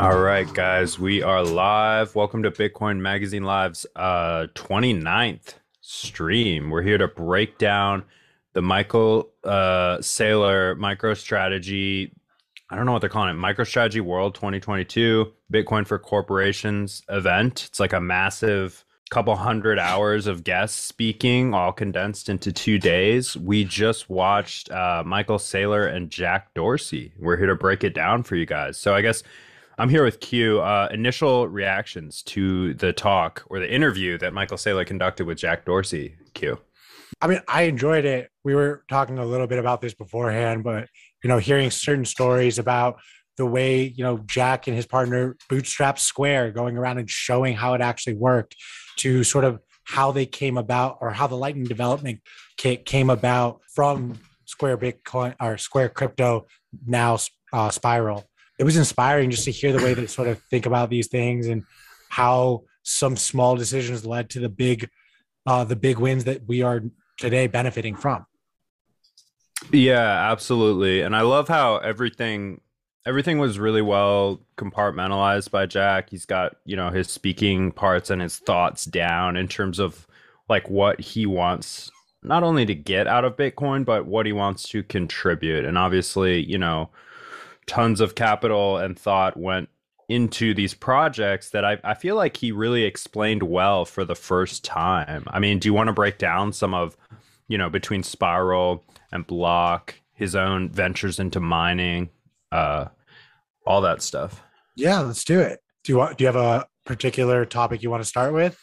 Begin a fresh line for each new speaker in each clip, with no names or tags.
All right, guys, we are live. Welcome to Bitcoin Magazine Live's uh, 29th stream. We're here to break down the Michael uh, Saylor MicroStrategy. I don't know what they're calling it. MicroStrategy World 2022 Bitcoin for Corporations event. It's like a massive couple hundred hours of guests speaking, all condensed into two days. We just watched uh, Michael Saylor and Jack Dorsey. We're here to break it down for you guys. So I guess I'm here with Q. Uh, initial reactions to the talk or the interview that Michael Saylor conducted with Jack Dorsey. Q.
I mean, I enjoyed it. We were talking a little bit about this beforehand, but you know, hearing certain stories about the way you know Jack and his partner bootstrap Square, going around and showing how it actually worked, to sort of how they came about or how the Lightning development kit came about from Square Bitcoin or Square Crypto, now uh, Spiral it was inspiring just to hear the way they sort of think about these things and how some small decisions led to the big uh, the big wins that we are today benefiting from.
Yeah, absolutely. And I love how everything everything was really well compartmentalized by Jack. He's got, you know, his speaking parts and his thoughts down in terms of like what he wants not only to get out of Bitcoin, but what he wants to contribute. And obviously, you know, tons of capital and thought went into these projects that I, I feel like he really explained well for the first time. I mean, do you want to break down some of, you know, between Spiral and Block, his own ventures into mining, uh, all that stuff?
Yeah, let's do it. Do you want? Do you have a particular topic you want to start with?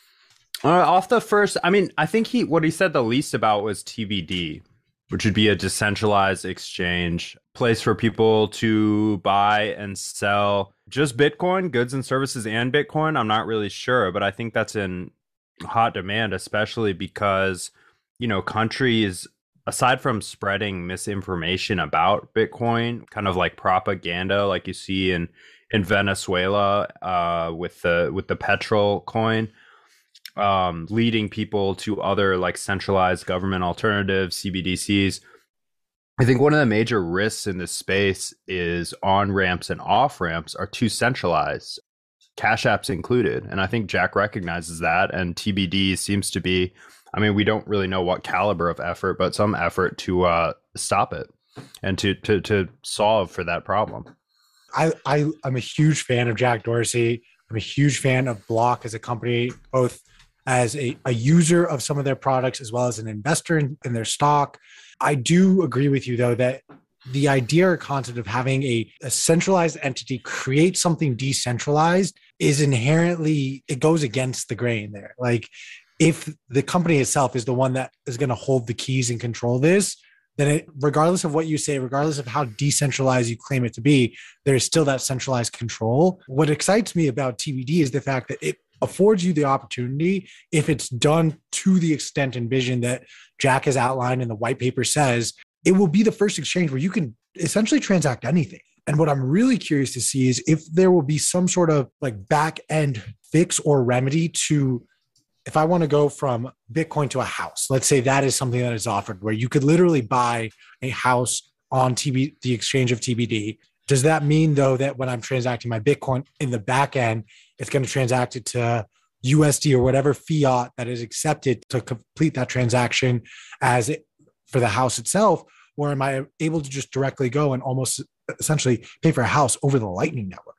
Uh, off the first, I mean, I think he what he said the least about was TBD, which would be a decentralized exchange place for people to buy and sell just Bitcoin, goods and services, and Bitcoin. I'm not really sure, but I think that's in hot demand, especially because, you know, countries, aside from spreading misinformation about Bitcoin, kind of like propaganda, like you see in in Venezuela uh, with the with the petrol coin, um, leading people to other like centralized government alternatives, CBDCs I think one of the major risks in this space is on ramps and off ramps are too centralized, cash apps included. And I think Jack recognizes that. And TBD seems to be, I mean, we don't really know what caliber of effort, but some effort to uh, stop it and to, to, to solve for that problem.
I, I, I'm a huge fan of Jack Dorsey. I'm a huge fan of Block as a company, both as a, a user of some of their products as well as an investor in, in their stock. I do agree with you, though, that the idea or concept of having a, a, centralized entity create something decentralized is inherently it goes against the grain there like if the company itself is the one that is going to hold the keys and control this then it, regardless of what you say regardless of how decentralized you claim it to be there's still that centralized control what excites me about tbd is the fact that it affords you the opportunity if it's done to the extent and vision that Jack has outlined and the white paper says, it will be the first exchange where you can essentially transact anything. And what I'm really curious to see is if there will be some sort of like back end fix or remedy to if I want to go from Bitcoin to a house, let's say that is something that is offered where you could literally buy a house on TB, the exchange of TBD. Does that mean though that when I'm transacting my Bitcoin in the back end, it's going to transact it to USD or whatever fiat that is accepted to complete that transaction as it, for the house itself? Or am I able to just directly go and almost essentially pay for a house over the Lightning Network?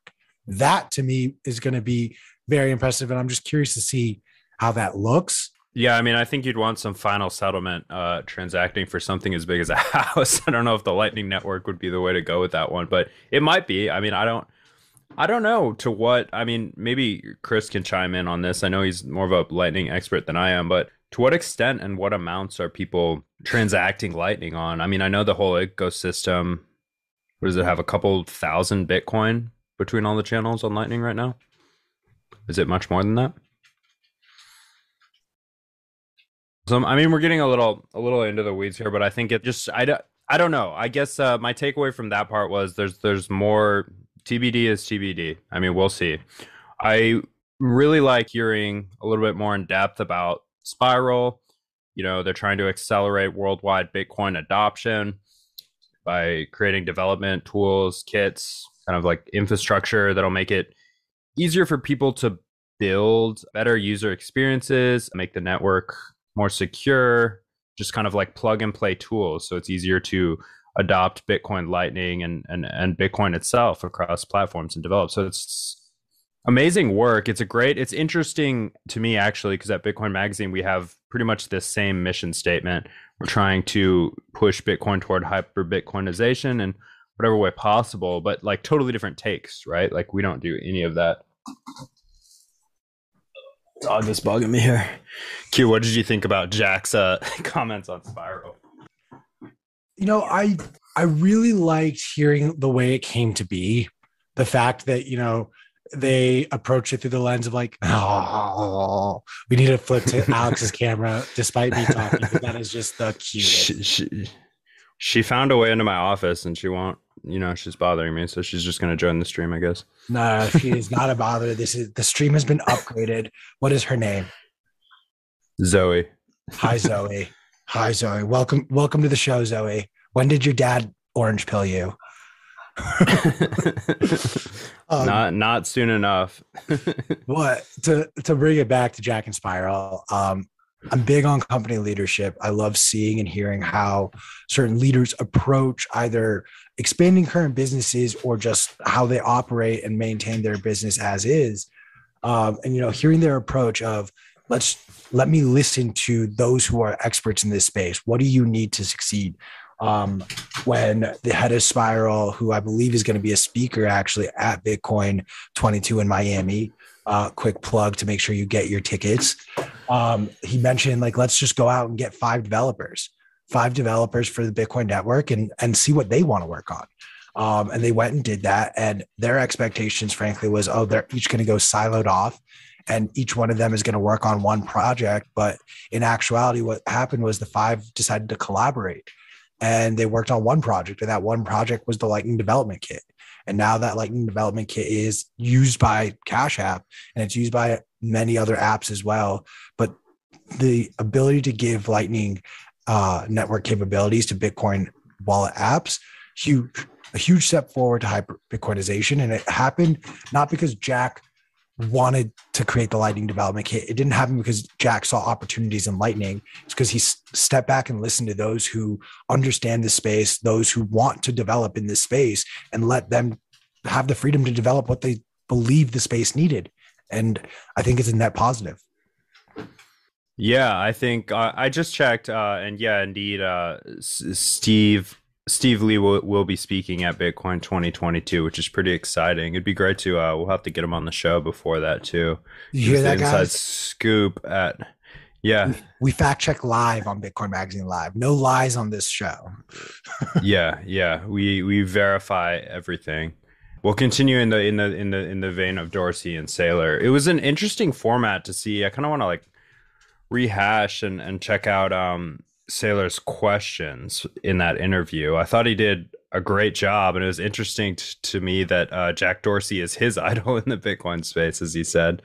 That to me is going to be very impressive. And I'm just curious to see how that looks.
Yeah, I mean, I think you'd want some final settlement uh, transacting for something as big as a house. I don't know if the Lightning Network would be the way to go with that one, but it might be. I mean, I don't. I don't know to what. I mean, maybe Chris can chime in on this. I know he's more of a Lightning expert than I am, but to what extent and what amounts are people transacting Lightning on? I mean, I know the whole ecosystem. What does it have? A couple thousand Bitcoin between all the channels on Lightning right now? Is it much more than that? So I mean, we're getting a little a little into the weeds here, but I think it just I don't I don't know. I guess uh, my takeaway from that part was there's there's more TBD is TBD. I mean, we'll see. I really like hearing a little bit more in depth about Spiral. You know, they're trying to accelerate worldwide Bitcoin adoption by creating development tools, kits, kind of like infrastructure that'll make it easier for people to build better user experiences, make the network more secure, just kind of like plug and play tools. So it's easier to adopt Bitcoin Lightning and, and, and Bitcoin itself across platforms and develop. So it's amazing work. It's a great, it's interesting to me actually, because at Bitcoin Magazine, we have pretty much the same mission statement. We're trying to push Bitcoin toward hyper Bitcoinization and whatever way possible, but like totally different takes, right? Like we don't do any of that. Dog is bugging me here. Q, what did you think about Jack's uh, comments on Spiral?
You know, I I really liked hearing the way it came to be. The fact that you know they approach it through the lens of like, oh, we need to flip to Alex's camera despite me talking. that is just the cutest.
She, found a way into my office and she won't, you know, she's bothering me. So she's just going to join the stream, I guess.
No, she is not a bother. This is the stream has been upgraded. What is her name?
Zoe.
Hi, Zoe. Hi, Zoe. Welcome, welcome to the show, Zoe. When did your dad orange pill you?
um, not not soon enough.
what to to bring it back to Jack and Spiral? Um, I'm big on company leadership. I love seeing and hearing how certain leaders approach either expanding current businesses or just how they operate and maintain their business as is. Um, and you know, hearing their approach of let's let me listen to those who are experts in this space. What do you need to succeed? um, when the head of Spiral, who I believe is going to be a speaker actually at Bitcoin 22 in Miami, uh, quick plug to make sure you get your tickets. Um, he mentioned like let's just go out and get five developers, five developers for the Bitcoin network, and and see what they want to work on. Um, and they went and did that, and their expectations, frankly, was oh they're each going to go siloed off and each one of them is going to work on one project. But in actuality, what happened was the five decided to collaborate and they worked on one project and that one project was the lightning development kit. And now that lightning development kit is used by cash app and it's used by many other apps as well but the ability to give lightning uh, network capabilities to bitcoin wallet apps huge a huge step forward to hyper bitcoinization and it happened not because jack wanted to create the Lightning development kit. It didn't happen because Jack saw opportunities in Lightning. It's because he stepped back and listened to those who understand the space, those who want to develop in this space, and let them have the freedom to develop what they believe the space needed. And I think it's a net positive.
Yeah, I think uh, I just checked, uh, and yeah, indeed, uh, S- Steve Steve Lee will, will be speaking at Bitcoin 2022, which is pretty exciting. It'd be great to uh, we'll have to get him on the show before that too.
You hear that, inside guys?
Scoop at yeah.
We, we fact check live on Bitcoin Magazine Live. No lies on this show.
yeah, yeah. We we verify everything. We'll continue in the in the in the in the vein of Dorsey and Saylor. It was an interesting format to see. I kind of want to like rehash and and check out um Saylor's questions in that interview. I thought he did a great job, and it was interesting t- to me that uh, Jack Dorsey is his idol in the Bitcoin space, as he said.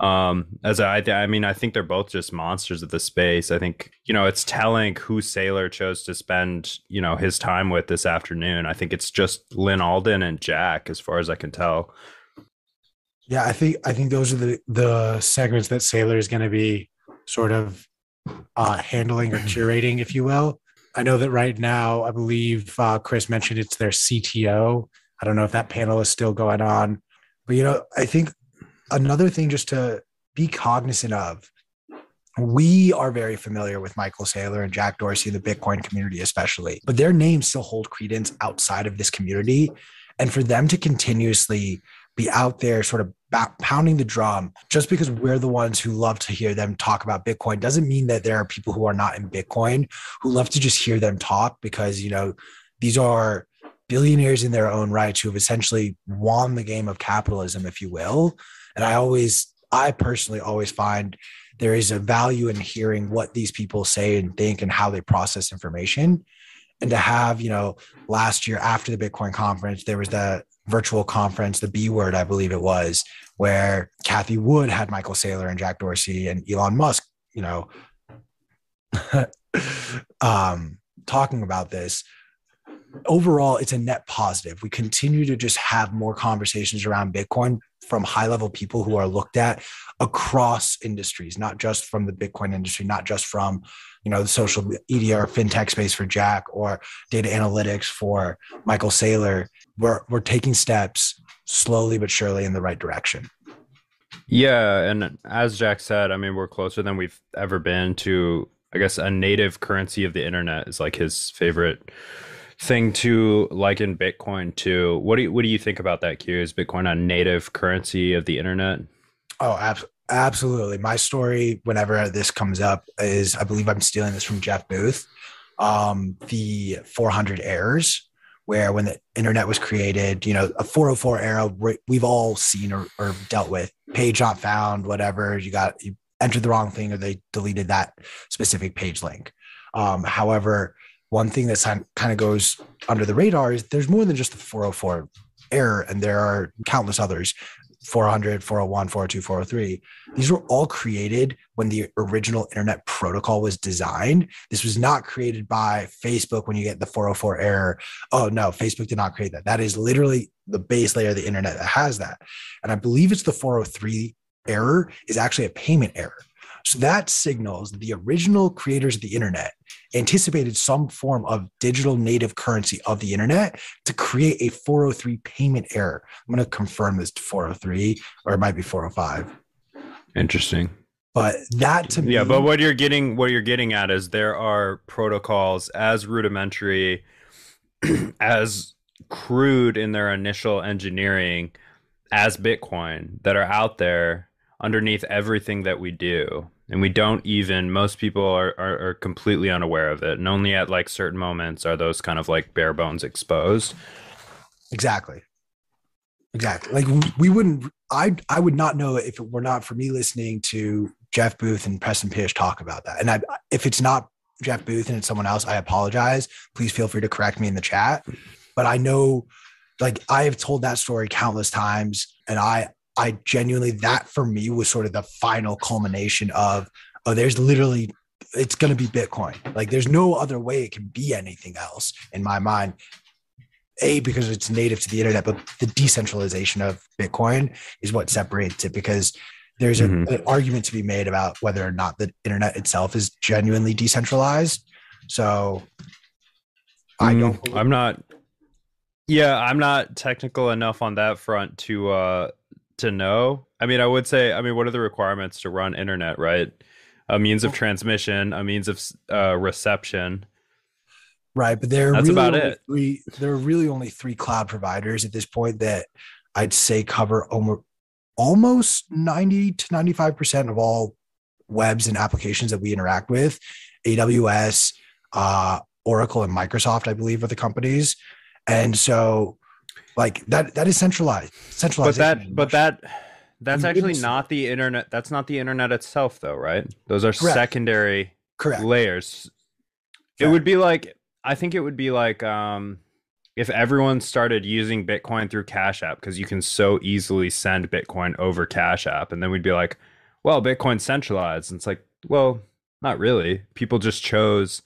Um, as I, I mean, I think they're both just monsters of the space. I think you know it's telling who Saylor chose to spend you know his time with this afternoon. I think it's just Lyn Alden and Jack, as far as I can tell.
Yeah, I think I think those are the the segments that Saylor is going to be sort of uh, handling or curating, if you will. I know that right now, I believe uh, Chris mentioned it's their CTO. I don't know if that panel is still going on, but you know, I think another thing just to be cognizant of. We are very familiar with Michael Saylor and Jack Dorsey, the Bitcoin community, especially, but their names still hold credence outside of this community. And for them to continuously be out there sort of pounding the drum just because we're the ones who love to hear them talk about bitcoin doesn't mean that there are people who are not in bitcoin who love to just hear them talk because you know these are billionaires in their own rights who have essentially won the game of capitalism if you will. And i always i personally always find there is a value in hearing what these people say and think and how they process information. And to have you know last year after the bitcoin conference there was the virtual conference, the B word, I believe it was, where Cathie Wood had Michael Saylor and Jack Dorsey and Elon Musk, you know, um, talking about this, overall, it's a net positive. We continue to just have more conversations around Bitcoin from high level people who are looked at across industries, not just from the Bitcoin industry, not just from you know the social media or fintech space for Jack or data analytics for Michael Saylor. We're we're taking steps slowly but surely in the right direction.
Yeah, and as Jack said, I mean we're closer than we've ever been to I guess a native currency of the internet is like his favorite thing to liken Bitcoin to. What do you, what do you think about that? Q is Bitcoin a native currency of the internet?
Oh, ab- absolutely. My story, whenever this comes up, is I believe I'm stealing this from Jeff Booth. Um, the 400 errors, where when the internet was created, you know, a 404 error we've all seen or, or dealt with. Page not found, whatever. You got you entered the wrong thing, or they deleted that specific page link. Um, however, one thing that kind of goes under the radar is there's more than just the 404 error, and there are countless others 400, 401, 402, 403. These were all created when the original internet protocol was designed. This was not created by Facebook when you get the 404 error. Oh, no, Facebook did not create that. That is literally the base layer of the internet that has that. And I believe it's the 403 error is actually a payment error. So that signals that the original creators of the internet anticipated some form of digital native currency of the internet to create a 403 payment error. I'm going to confirm this to 403 or it might be 405.
Interesting.
But that to
me Yeah, but what you're getting what you're getting at is there are protocols as rudimentary as crude in their initial engineering as Bitcoin that are out there underneath everything that we do and we don't even most people are, are, are completely unaware of it. And only at like certain moments are those kind of like bare bones exposed.
Exactly. Exactly. Like we wouldn't i i would not know if it were not for me listening to jeff booth and preston pysh talk about that. And I, if it's not jeff booth and it's someone else i apologize. Please feel free to correct me in the chat. But i know like i have told that story countless times and i I genuinely that for me was sort of the final culmination of oh, there's literally it's going to be Bitcoin. Like there's no other way it can be anything else in my mind. A because it's native to the internet, but the decentralization of Bitcoin is what separates it because there's a, mm-hmm. an argument to be made about whether or not the internet itself is genuinely decentralized. So
I mm, don't. I'm not. Yeah, I'm not technical enough on that front to uh to know. I mean, I would say, I mean, what are the requirements to run internet, right? A means of transmission, a means of uh, reception.
Right, but there are That's really about it. Three, there are really only three cloud providers at this point that I'd say cover almost 90 to 95% of all webs and applications that we interact with. AWS, uh, Oracle, and Microsoft, I believe, are the companies. And so like that that is centralized centralized
but that but that that's actually not the internet that's not the internet itself though right? Those are Correct. secondary
Correct.
layers. It would be like i think it would be like um if everyone started using bitcoin through cash app because you can so easily send bitcoin over cash app and then we'd be like well bitcoin's centralized. And it's like well not really. People just chose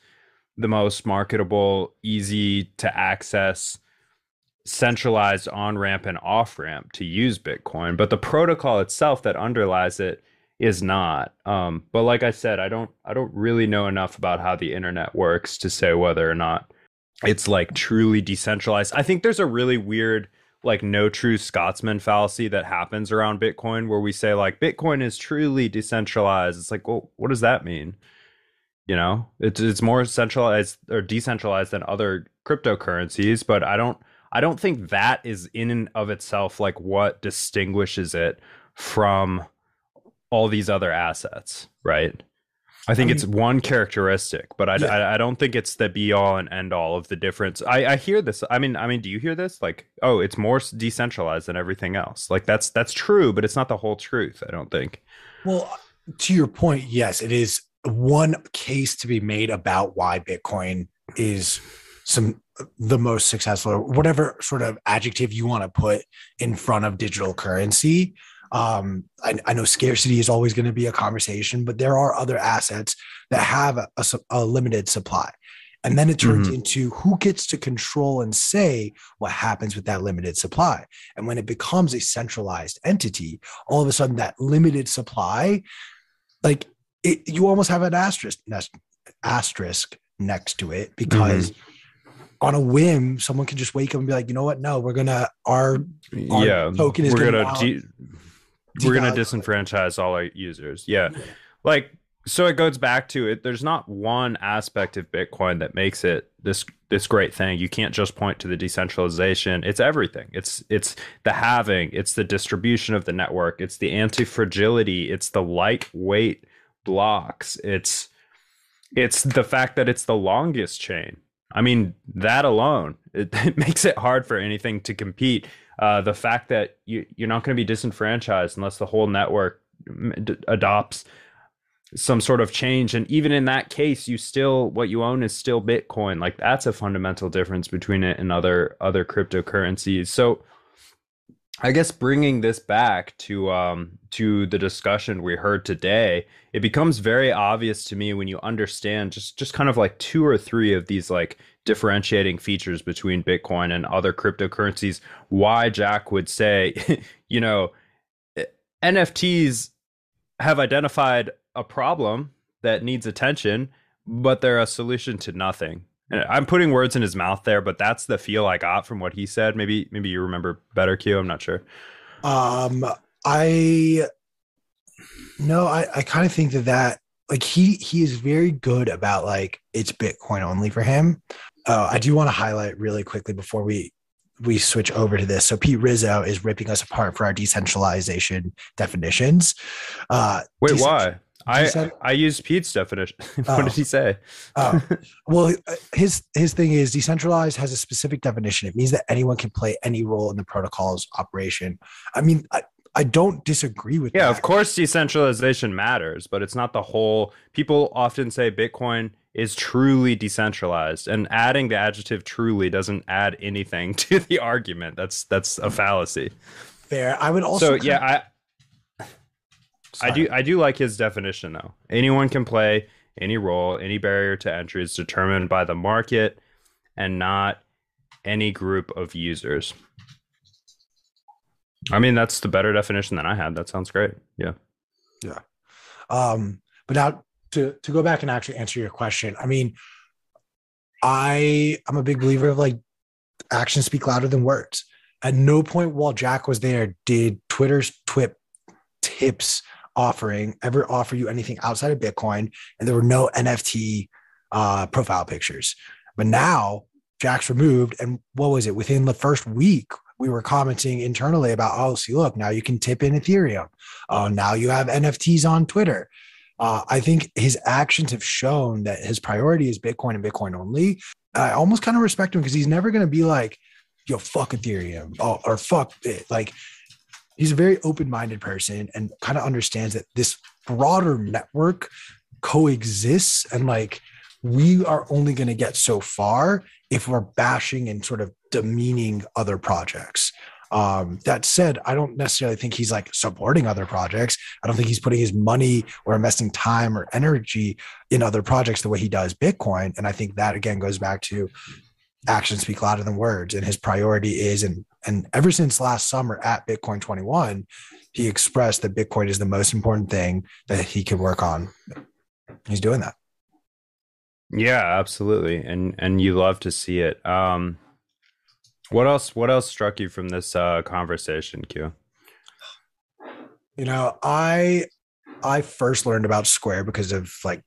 the most marketable easy to access centralized on ramp and off ramp to use Bitcoin, but the protocol itself that underlies it is not. Um, but like I said, I don't I don't really know enough about how the internet works to say whether or not it's like truly decentralized. I think there's a really weird like no true Scotsman fallacy that happens around Bitcoin where we say like Bitcoin is truly decentralized. It's like, well, what does that mean? You know, it's it's more centralized or decentralized than other cryptocurrencies, but I don't I don't think that is in and of itself like what distinguishes it from all these other assets, right? I think I mean, it's one characteristic, but I, yeah. I, I don't think it's the be all and end all of the difference. I, I hear this. I mean, I mean, do you hear this? Like, oh, it's more decentralized than everything else. Like that's that's true, but it's not the whole truth. I don't think.
Well, to your point, yes, it is one case to be made about why Bitcoin is some the most successful or whatever sort of adjective you want to put in front of digital currency Um, I, I know scarcity is always going to be a conversation, but there are other assets that have a, a, a limited supply. And then it turns mm-hmm. into who gets to control and say what happens with that limited supply. And when it becomes a centralized entity, all of a sudden that limited supply, like it, you almost have an asterisk asterisk next to it because mm-hmm. On a whim, someone can just wake up and be like, you know what? No, we're gonna our, our
yeah token is we're gonna, de- we're gonna disenfranchise all our users. Yeah. yeah. Like so it goes back to it there's not one aspect of bitcoin that makes it this this great thing you can't just point to the decentralization it's everything it's it's the halving. it's the distribution of the network it's the anti-fragility it's the lightweight blocks it's it's the fact that it's the longest chain i mean that alone it, it makes it hard for anything to compete. Uh, the fact that you, you're not going to be disenfranchised unless the whole network d- adopts some sort of change. And even in that case you still what you own is still bitcoin. Like that's a fundamental difference between it and other other cryptocurrencies. So i guess bringing this back to um to the discussion we heard today it becomes very obvious to me when you understand just just kind of like two or three of these like differentiating features between bitcoin and other cryptocurrencies why jack would say you know nfts have identified a problem that needs attention, but they're a solution to nothing. And I'm putting words in his mouth there, but that's the feel I got from what he said. Maybe maybe you remember better, Q. I'm not sure.
Um, I no, I I kind of think that that like he he is very good about like it's Bitcoin only for him. Uh, I do want to highlight really quickly before we we switch over to this. So Pete Rizzo is ripping us apart for our decentralization definitions.
Uh, Wait, decent- why? I I used Pete's definition. what oh, did he say?
oh. Well, uh, his his thing is decentralized has a specific definition. It means that anyone can play any role in the protocol's operation. I mean, I, I don't disagree with
yeah,
that.
of course decentralization matters, but it's not the whole people often say Bitcoin is truly decentralized and adding the adjective truly doesn't add anything to the argument. That's that's a fallacy.
Fair. I would also
So yeah, I Sorry. I do I do like his definition though. Anyone can play any role, any barrier to entry is determined by the market and not any group of users. I mean, that's the better definition than I had. That sounds great. Yeah.
Yeah. Um, but now to to go back and actually answer your question, I mean, I I'm a big believer of like actions speak louder than words. At no point while Jack was there did Twitter's twip tips offering ever offer you anything outside of Bitcoin, and there were no NFT uh, profile pictures. But now Jack's removed, and what was it? Within the first week, we were commenting internally about, oh, see, look, now you can tip in Ethereum. Uh, now you have NFTs on Twitter. Uh, I think his actions have shown that his priority is Bitcoin and Bitcoin only. I almost kind of respect him because he's never going to be like, yo, fuck Ethereum or, or fuck it. Like he's a very open-minded person and kind of understands that this broader network coexists and like we are only going to get so far if we're bashing and sort of demeaning other projects um, that said, I don't necessarily think he's like supporting other projects. I don't think he's putting his money or investing time or energy in other projects the way he does Bitcoin. And I think that again goes back to actions speak louder than words. And his priority is and and ever since last summer at Bitcoin 21, he expressed that Bitcoin is the most important thing that he can work on. He's doing that.
Yeah, absolutely. And and you love to see it. Um what else what else struck you from this uh conversation, Q?
You know, I I first learned about Square because of like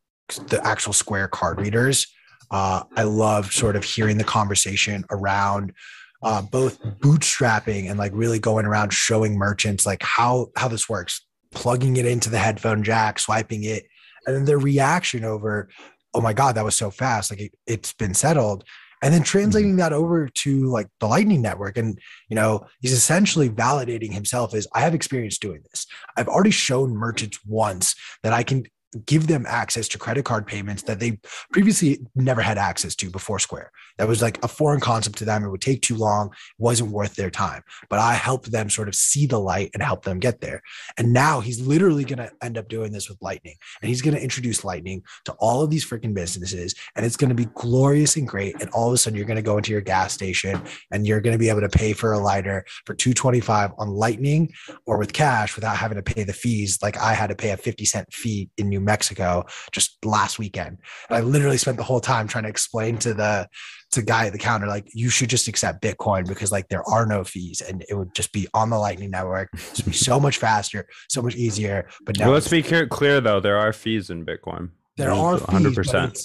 the actual Square card readers. Uh, I love sort of hearing the conversation around uh, both bootstrapping and like really going around showing merchants like how how this works, plugging it into the headphone jack, swiping it, and then their reaction over, oh my god, that was so fast, like it, it's been settled, and then translating that over to like the lightning network. And you know he's essentially validating himself as i have experience doing this. I've already shown merchants once that i can give them access to credit card payments that they previously never had access to before Square. That was like a foreign concept to them. It would take too long, it wasn't worth their time. But I helped them sort of see the light and help them get there. And now he's literally going to end up doing this with Lightning. And he's going to introduce Lightning to all of these freaking businesses. And it's going to be glorious and great. And all of a sudden, you're going to go into your gas station and you're going to be able to pay for a lighter for 225 on Lightning or with cash without having to pay the fees like I had to pay a 50 cent fee in New Mexico just last weekend. And I literally spent the whole time trying to explain to the to guy at the counter like you should just accept Bitcoin because like there are no fees and it would just be on the Lightning Network. It's be so much faster, so much easier. But now
well, let's be clear, clear though, there are fees in Bitcoin.
There are 100. percent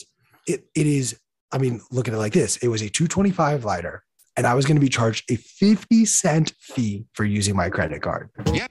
It it is. I mean, look at it like this: it was a 225 lighter and I was going to be charged a 50 cent fee for using my credit card. Yep.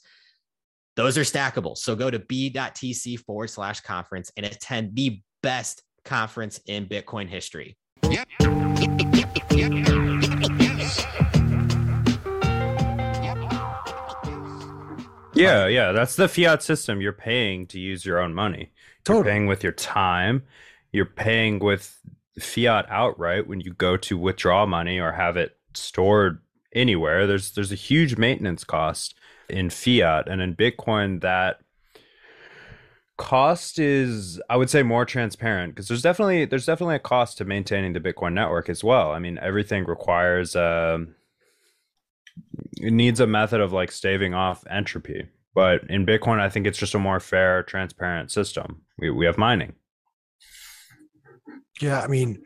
Those are stackable. So go to b.tc forward slash conference and attend the best conference in Bitcoin history. Yep.
Yeah, yeah, that's the fiat system. You're paying to use your own money. Totally. You're paying with your time. You're paying with fiat outright when you go to withdraw money or have it stored anywhere. There's there's a huge maintenance cost in fiat and in Bitcoin that cost is I would say more transparent because there's definitely there's definitely a cost to maintaining the Bitcoin network as well. I mean, everything requires um it needs a method of like staving off entropy. But in Bitcoin, I think it's just a more fair, transparent system. We we have mining.
Yeah, I mean,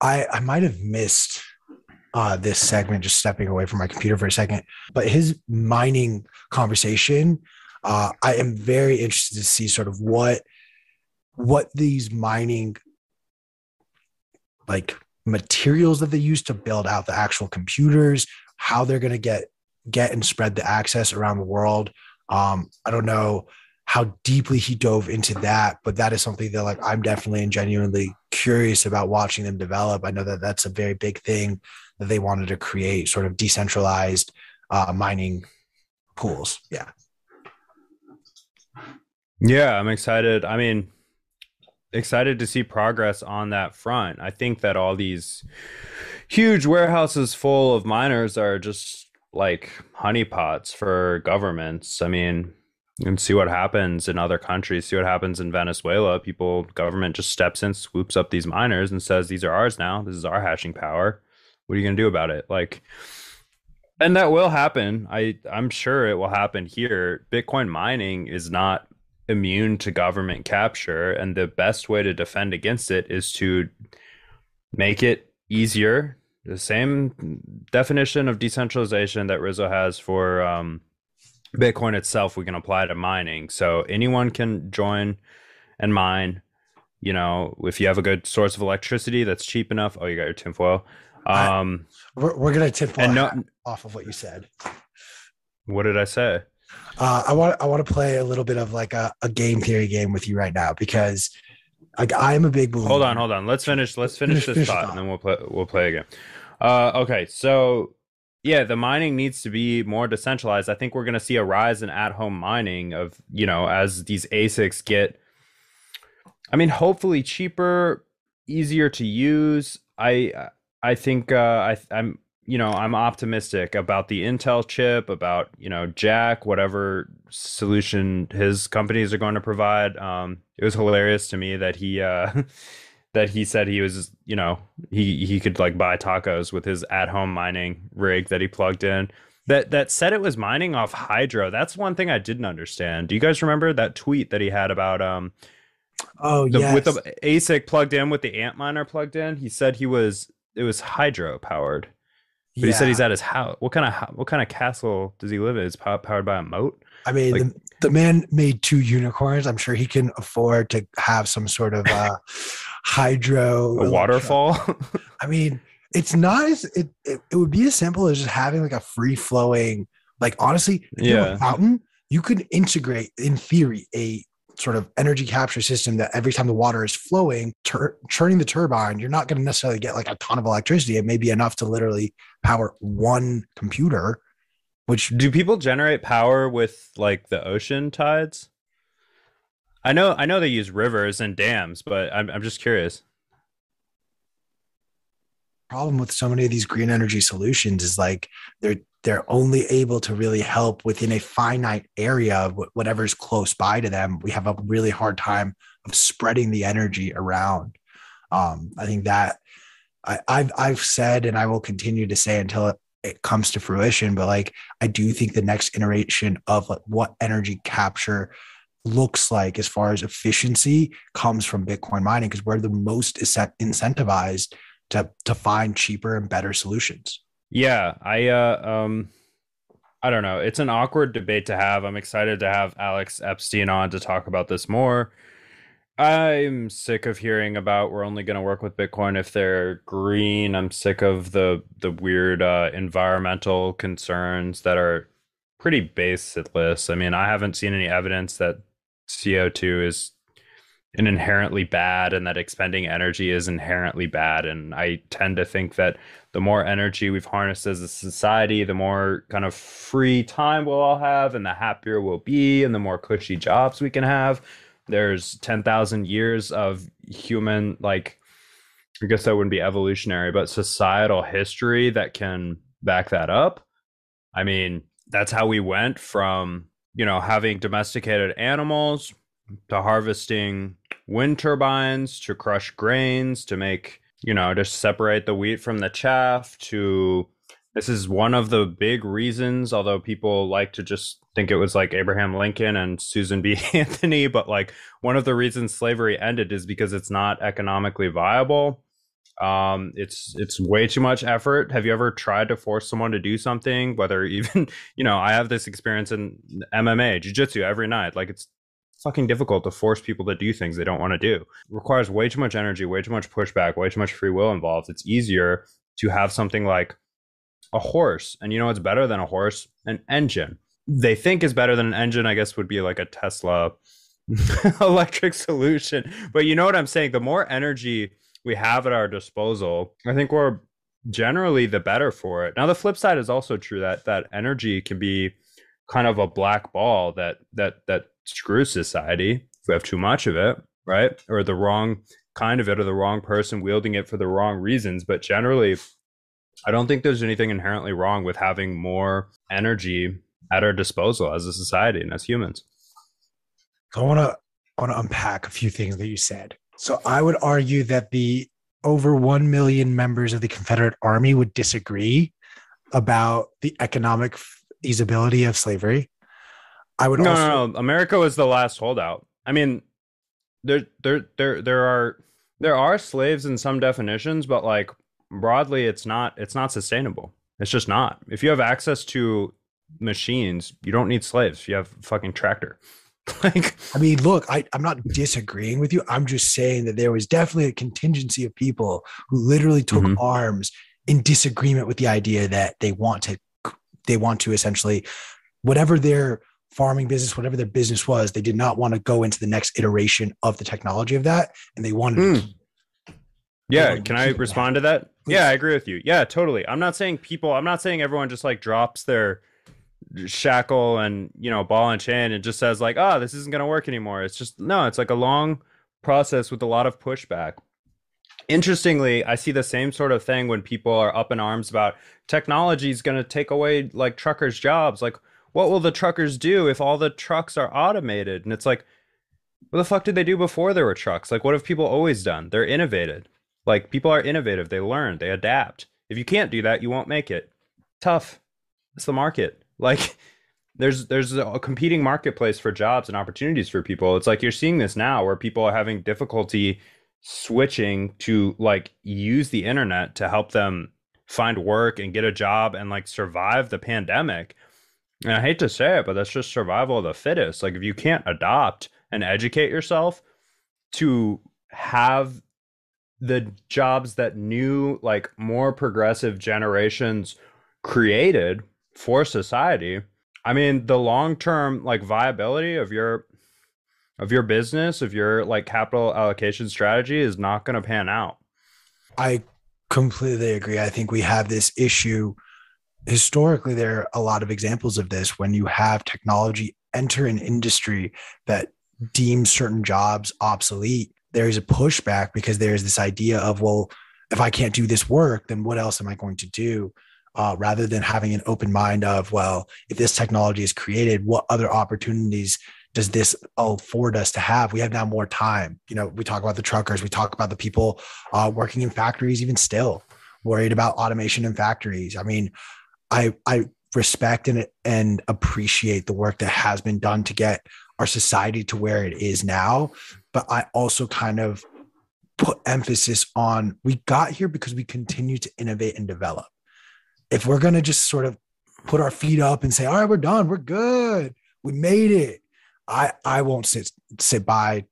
I I might have missed uh, this segment, just stepping away from my computer for a second. But his mining conversation, uh, I am very interested to see sort of what what these mining like materials that they use to build out the actual computers, how they're going to get get and spread the access around the world. Um, I don't know how deeply he dove into that, but that is something that like I'm definitely and genuinely curious about watching them develop. I know that that's a very big thing that they wanted to create, sort of decentralized uh, mining pools. Yeah.
Yeah, I'm excited. I mean, excited to see progress on that front. I think that all these huge warehouses full of miners are just like honeypots for governments. I mean, and see what happens in other countries, see what happens in Venezuela. People, government just steps in, swoops up these miners and says, These are ours now. This is our hashing power. What are you gonna do about it? Like and that will happen. I I'm sure it will happen here. Bitcoin mining is not immune to government capture and the best way to defend against it is to make it easier the same definition of decentralization that rizzo has for um, bitcoin itself we can apply to mining so anyone can join and mine you know if you have a good source of electricity that's cheap enough oh you got your tinfoil um
I, we're, we're gonna tinfoil no, off of what you said
what did i say
uh, I want I want to play a little bit of like a, a game theory game with you right now because like I am a big believer.
Hold on, hold on. Let's finish. Let's finish, finish this thought, and then we'll play. We'll play again. Uh, okay, so yeah, the mining needs to be more decentralized. I think we're going to see a rise in at-home mining of you know as these ASICs get. I mean, hopefully cheaper, easier to use. I I think uh, I I'm you know, I'm optimistic about the Intel chip, about, you know, Jack, whatever solution his companies are going to provide. Um, it was hilarious to me that he, uh, that he said he was, you know, he, he could like buy tacos with his at home mining rig that he plugged in. That, that said it was mining off hydro. That's one thing I didn't understand. Do you guys remember that tweet that he had about um
Oh
the,
yes.
with the ASIC plugged in with the Antminer plugged in? He said he was it was hydro powered. But he said he's at his house. What kind of what kind of castle does he live in? Is powered by a moat?
I mean,
like-
the, the man made two unicorns. I'm sure he can afford to have some sort of uh, hydro
A waterfall?
I mean, it's not as it, it, it would be as simple as just having like a free flowing, like honestly, if you have
Yeah.
a fountain, you could integrate in theory a sort of energy capture system that every time the water is flowing, tur- turning the turbine, you're not going to necessarily get like a ton of electricity. It may be enough to literally power one computer, which
Do people generate power with like the ocean tides? I know I know they use rivers and dams, but I'm I'm just curious.
Problem with so many of these green energy solutions is like they're they're only able to really help within a finite area of wh- whatever's close by to them we have a really hard time of spreading the energy around um, i think that I, I've I've said and I will continue to say until it, it comes to fruition. But like I do think the next iteration of like what energy capture looks like as far as efficiency comes from Bitcoin mining because we're the most incent- incentivized to to find cheaper and better solutions.
Yeah, I uh um I don't know. It's an awkward debate to have. I'm excited to have Alex Epstein on to talk about this more. I'm sick of hearing about we're only going to work with Bitcoin if they're green. I'm sick of the the weird uh, environmental concerns that are pretty baseless. I mean, I haven't seen any evidence that CO2 is an inherently bad and that expending energy is inherently bad. And I tend to think that the more energy we've harnessed as a society, the more kind of free time we'll all have, and the happier we'll be, and the more cushy jobs we can have. There's 10,000 years of human, like, I guess that wouldn't be evolutionary, but societal history that can back that up. I mean, that's how we went from, you know, having domesticated animals to harvesting wind turbines to crush grains to make you know to separate the wheat from the chaff to this is one of the big reasons although people like to just think it was like abraham lincoln and susan b. Anthony but like one of the reasons slavery ended is because it's not economically viable. Um it's it's way too much effort. Have you ever tried to force someone to do something whether even you know i have this experience in mma jiu-jitsu every night. Like it's fucking difficult to force people to do things they don't want to do. It requires way too much energy, way too much pushback, way too much free will involved. It's easier to have something like a horse. And you know what's better than a horse? An engine. They think is better than an engine, I guess would be like a Tesla electric solution. But you know what I'm saying? The more energy we have at our disposal, I think we're generally the better for it. Now the flip side is also true that that energy can be kind of a black ball that that that screws society if we have too much of it, right? Or the wrong kind of it or the wrong person wielding it for the wrong reasons. But generally, I don't think there's anything inherently wrong with having more energy at our disposal as a society and as humans.
I want to I want to unpack a few things that you said. So I would argue that the over 1 million members of the Confederate Army would disagree about the economic feasibility of slavery. I would
No,
also
no, no. America was the last holdout. I mean, there, there, there, there are there are slaves in some definitions, but like broadly, it's not it's not sustainable. It's just not. If you have access to machines, you don't need slaves. You have a fucking tractor. like,
I mean, look, I, I'm not disagreeing with you. I'm just saying that there was definitely a contingency of people who literally took
Mhm.
arms in disagreement with the idea that they want to they want to essentially whatever their farming business, whatever their business was, they did not want to go into the next iteration of the technology of that. And they wanted
Mm.
to
yeah, can I respond to that?
Please.
Yeah, I agree with you. Yeah, totally. I'm not saying people. I'm not saying everyone just like drops their shackle and you know ball and chain and just says like, oh, this isn't gonna work anymore. It's just no. It's like a long process with a lot of pushback. Interestingly, I see the same sort of thing when people are up in arms about technology is going to take away like truckers' jobs. Like, what will the truckers do if all the trucks are automated? And it's like, what the fuck did they do before there were trucks? Like, what have people always done? They're innovated. Like, people are innovative. They learn, they adapt. If you can't do that, you won't make it. Tough. It's the market. Like, there's there's a competing marketplace for jobs and opportunities for people. It's like you're seeing this now where people are having difficulty switching to like use the internet to help them find work and get a job and like survive the pandemic. And I hate to say it, but that's just survival of the fittest. Like if you can't adopt and educate yourself to have the jobs that new like more progressive generations created for society, I mean the long-term like viability of your of your business, of your like capital allocation strategy is not going to pan out.
I completely agree. I think we have this issue. Historically, there are a lot of examples of this when you have technology enter an industry that deems certain jobs obsolete. There is a pushback because there's this idea of, well, if I can't do this work, then what else am I going to do? Uh, rather than having an open mind of, well, if this technology is created, what other opportunities does this afford us to have? We have now more time. You know, we talk about the truckers, we talk about the people uh, working in factories, even still worried about automation in factories. I mean, I I respect and and appreciate the work that has been done to get our society to where it is now, but I also kind of put emphasis on we got here because we continue to innovate and develop. If we're going to just sort of put our feet up and say, "All right, we're done. We're good. We made it." I I won't sit sit by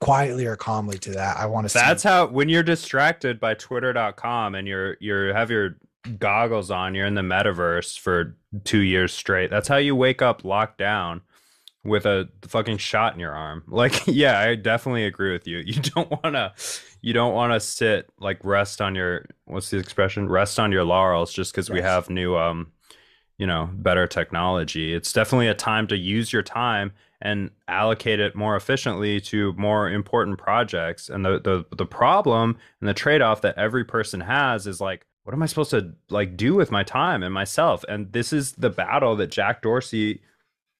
quietly or calmly to that. I want to.
That's see. how when you're distracted by Twitter.com and you're you're have your goggles on, you're in the metaverse for two years straight. That's how you wake up locked down with a fucking shot in your arm. Like, yeah, I definitely agree with you. You don't want to you don't want to sit like rest on your what's the expression? Rest on your laurels just because yes. we have new um you know better technology. It's definitely a time to use your time and allocate it more efficiently to more important projects. And the the the problem and the trade-off that every person has is like what am I supposed to like do with my time and myself? And this is the battle that Jack Dorsey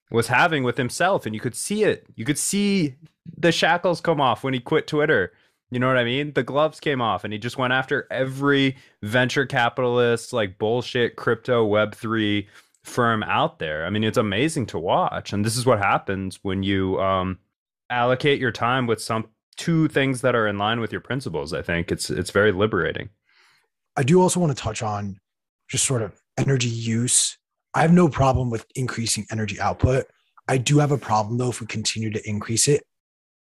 was having with himself and you could see it. You could see the shackles come off when he quit Twitter. You know what I mean? The gloves came off and he just went after every venture capitalist like bullshit crypto web3 firm out there. I mean, it's amazing to watch, and this is what happens when you um, allocate your time with some two things that are in line with your principles. I think it's it's very liberating.
I do also want to touch on just sort of energy use. I have no problem with increasing energy output. I do have a problem though if we continue to increase it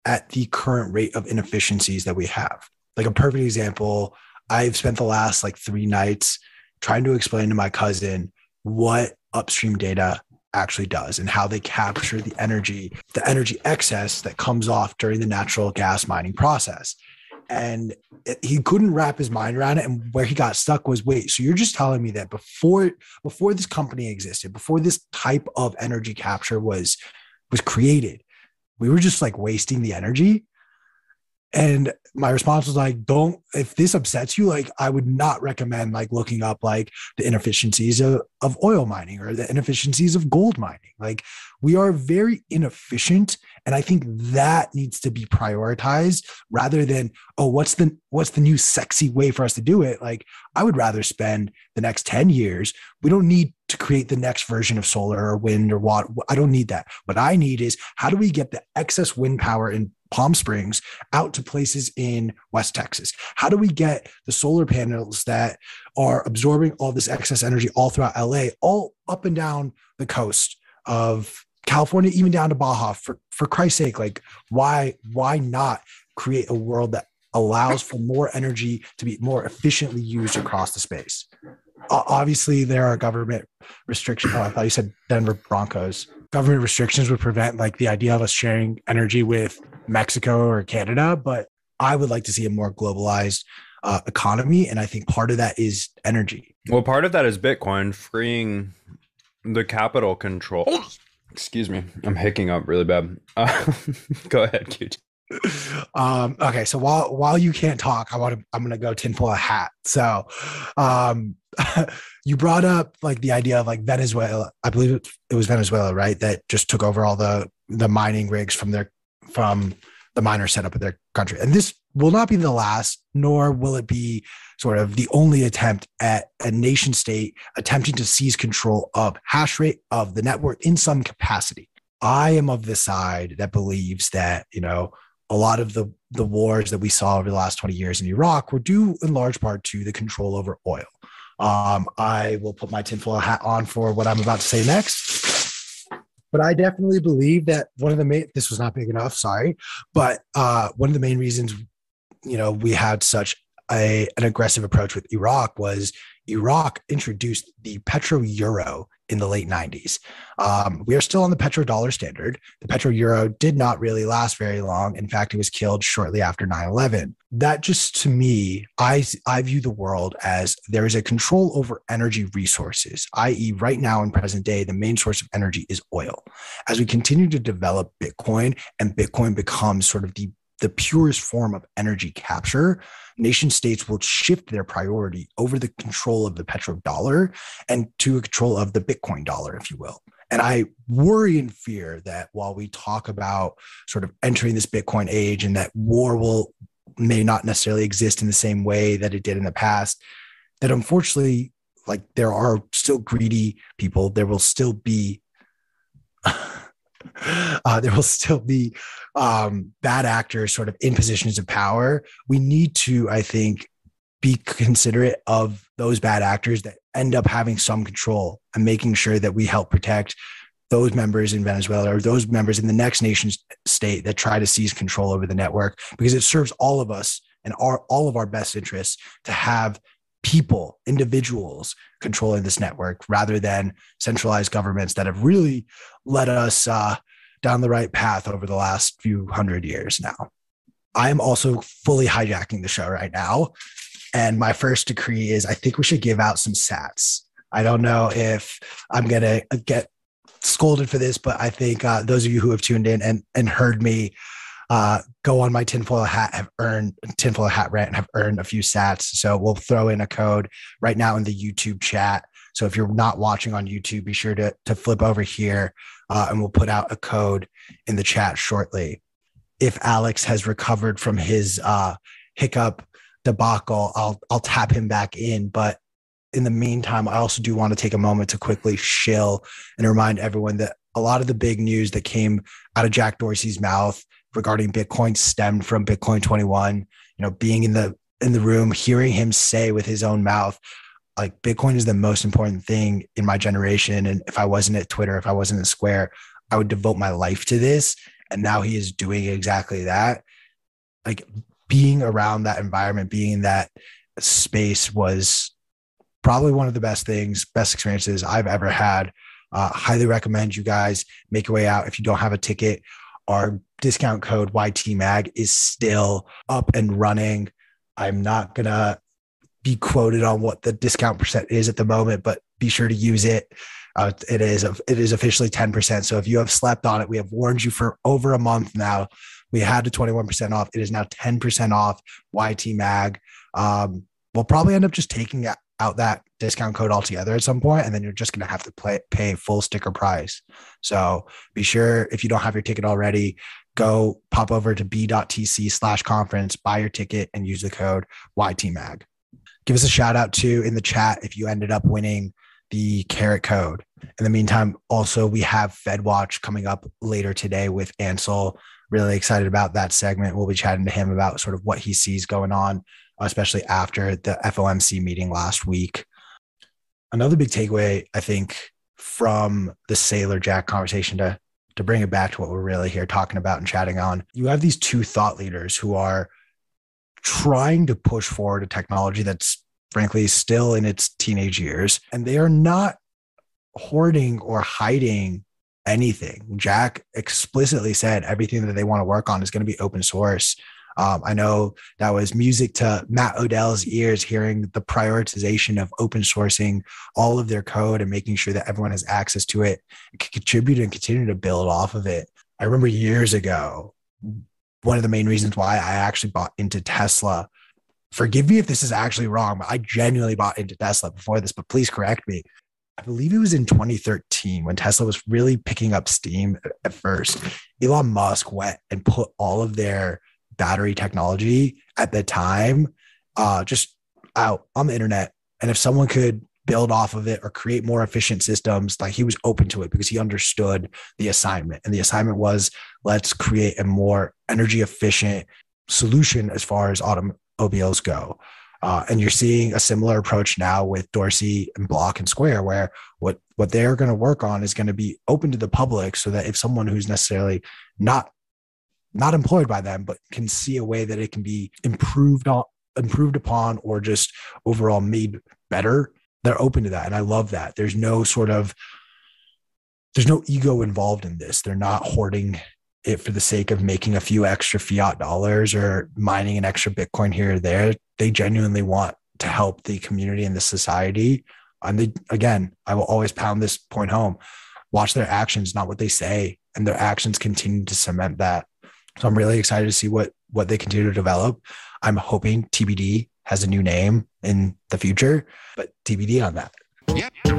at the current rate of inefficiencies that we have. Like a perfect example, I've spent the last like three nights trying to explain to my cousin what upstream data actually does and how they capture the energy, the energy excess that comes off during the natural gas mining process. And he couldn't wrap his mind around it. And where he got stuck was, wait, so you're just telling me that before before this company existed, before this type of energy capture was was created, we were just like wasting the energy. And my response was like, don't, if this upsets you, like, I would not recommend like looking up like the inefficiencies of, of oil mining or the inefficiencies of gold mining. Like, we are very inefficient. And I think that needs to be prioritized rather than, oh, what's the, what's the new sexy way for us to do it? Like, I would rather spend the next 10 years. We don't need to create the next version of solar or wind or water. I don't need that. What I need is how do we get the excess wind power in Palm Springs out to places in West Texas? How do we get the solar panels that are absorbing all this excess energy all throughout LA, all up and down the coast of California, even down to Baja? For for Christ's sake, like why why not create a world that allows for more energy to be more efficiently used across the space? Obviously, there are government restrictions. Oh, I thought you said Denver Broncos. Government restrictions would prevent like the idea of us sharing energy with Mexico or Canada, but I would like to see a more globalized uh, economy. And I think part of that is energy.
Well, part of that is Bitcoin freeing the capital control. Excuse me, I'm hicking up really bad. Uh, go ahead, QT.
Um, okay, so while while you can't talk, I want to I'm gonna go tinfoil a hat. So um you brought up like the idea of like Venezuela. I believe it, it was Venezuela, right? That just took over all the the mining rigs from their from the miner setup of their country. And this will not be the last, nor will it be sort of the only attempt at a nation state attempting to seize control of hash rate of the network in some capacity. I am of the side that believes that, you know, a lot of the, the wars that we saw over the last 20 years in Iraq were due in large part to the control over oil. Um, I will put my tinfoil hat on for what I'm about to say next. But I definitely believe that one of the main, this was not big enough, sorry, but uh, one of the main reasons, you know, we had such a, an aggressive approach with Iraq was Iraq introduced the petro euro in the late 90s. Um, we are still on the petrodollar standard. The petro euro did not really last very long. In fact, it was killed shortly after 9 11. That just to me, I, I view the world as there is a control over energy resources, i.e., right now in present day, the main source of energy is oil. As we continue to develop Bitcoin and Bitcoin becomes sort of the the purest form of energy capture, nation states will shift their priority over the control of the petrodollar and to control of the Bitcoin dollar, if you will. And I worry and fear that while we talk about sort of entering this Bitcoin age and that war will may not necessarily exist in the same way that it did in the past, that unfortunately, like there are still greedy people, there will still be uh, there will still be um, bad actors sort of in positions of power. We need to, I think, be considerate of those bad actors that end up having some control and making sure that we help protect those members in Venezuela or those members in the next nation state that try to seize control over the network because it serves all of us and our, all of our best interests to have people, individuals controlling this network rather than centralized governments that have really led us uh, down the right path over the last few hundred years now. I am also fully hijacking the show right now. And my first decree is I think we should give out some sats. I don't know if I'm going to get scolded for this, but I think uh, those of you who have tuned in and, and heard me uh, go on my tinfoil hat have earned tinfoil hat rant and have earned a few sats. So we'll throw in a code right now in the YouTube chat. So if you're not watching on YouTube, be sure to, to flip over here uh, and we'll put out a code in the chat shortly. If Alex has recovered from his uh, hiccup debacle, I'll I'll tap him back in. But in the meantime, I also do want to take a moment to quickly shill and remind everyone that a lot of the big news that came out of Jack Dorsey's mouth regarding Bitcoin stemmed from Bitcoin 21. You know, being in the in the room, hearing him say with his own mouth, like Bitcoin is the most important thing in my generation. And if I wasn't at Twitter, if I wasn't at Square, I would devote my life to this. And now he is doing exactly that. Like being around that environment, being in that space was probably one of the best things, best experiences I've ever had. Uh, highly recommend you guys make your way out. If you don't have a ticket, our discount code YTMAG is still up and running. I'm not going to be quoted on what the discount percent is at the moment, but be sure to use it. Uh, it is it is officially 10%. So if you have slept on it, we have warned you for over a month now. We had the 21% off. It is now 10% off YT Mag. Um, we'll probably end up just taking out that discount code altogether at some point, and then you're just going to have to play, pay full sticker price. So be sure if you don't have your ticket already, go pop over to b.tc slash conference, buy your ticket, and use the code YTMAG give us a shout out too in the chat if you ended up winning the carrot code. In the meantime, also we have FedWatch coming up later today with Ansel. Really excited about that segment. We'll be chatting to him about sort of what he sees going on, especially after the FOMC meeting last week. Another big takeaway, I think, from the Saylor Jack conversation to to bring it back to what we're really here talking about and chatting on. You have these two thought leaders who are trying to push forward a technology that's frankly still in its teenage years and they are not hoarding or hiding anything jack explicitly said everything that they want to work on is going to be open source um, i know that was music to matt odell's ears hearing the prioritization of open sourcing all of their code and making sure that everyone has access to it can contribute and continue to build off of it i remember years ago one of the main reasons why I actually bought into Tesla. Forgive me if this is actually wrong, but I genuinely bought into Tesla before this, but please correct me. I believe it was in 2013 when Tesla was really picking up steam at first. Elon Musk went and put all of their battery technology at the time uh, just out on the internet. And if someone could build off of it or create more efficient systems, like he was open to it because he understood the assignment. And the assignment was let's create a more energy efficient solution as far as automobiles go. Uh, and you're seeing a similar approach now with Dorsey and Block and Square, where what what they're going to work on is going to be open to the public, so that if someone who's necessarily not not employed by them, but can see a way that it can be improved on, improved upon, or just overall made better, they're open to that, and I love that. There's no sort of there's no ego involved in this. They're not hoarding it for the sake of making a few extra fiat dollars or mining an extra Bitcoin here or there. They genuinely want to help the community and the society. And they, again, I will always pound this point home watch their actions, not what they say. And their actions continue to cement that. So I'm really excited to see what what they continue to develop. I'm hoping TBD has a new name in the future, but TBD on that.
Yep.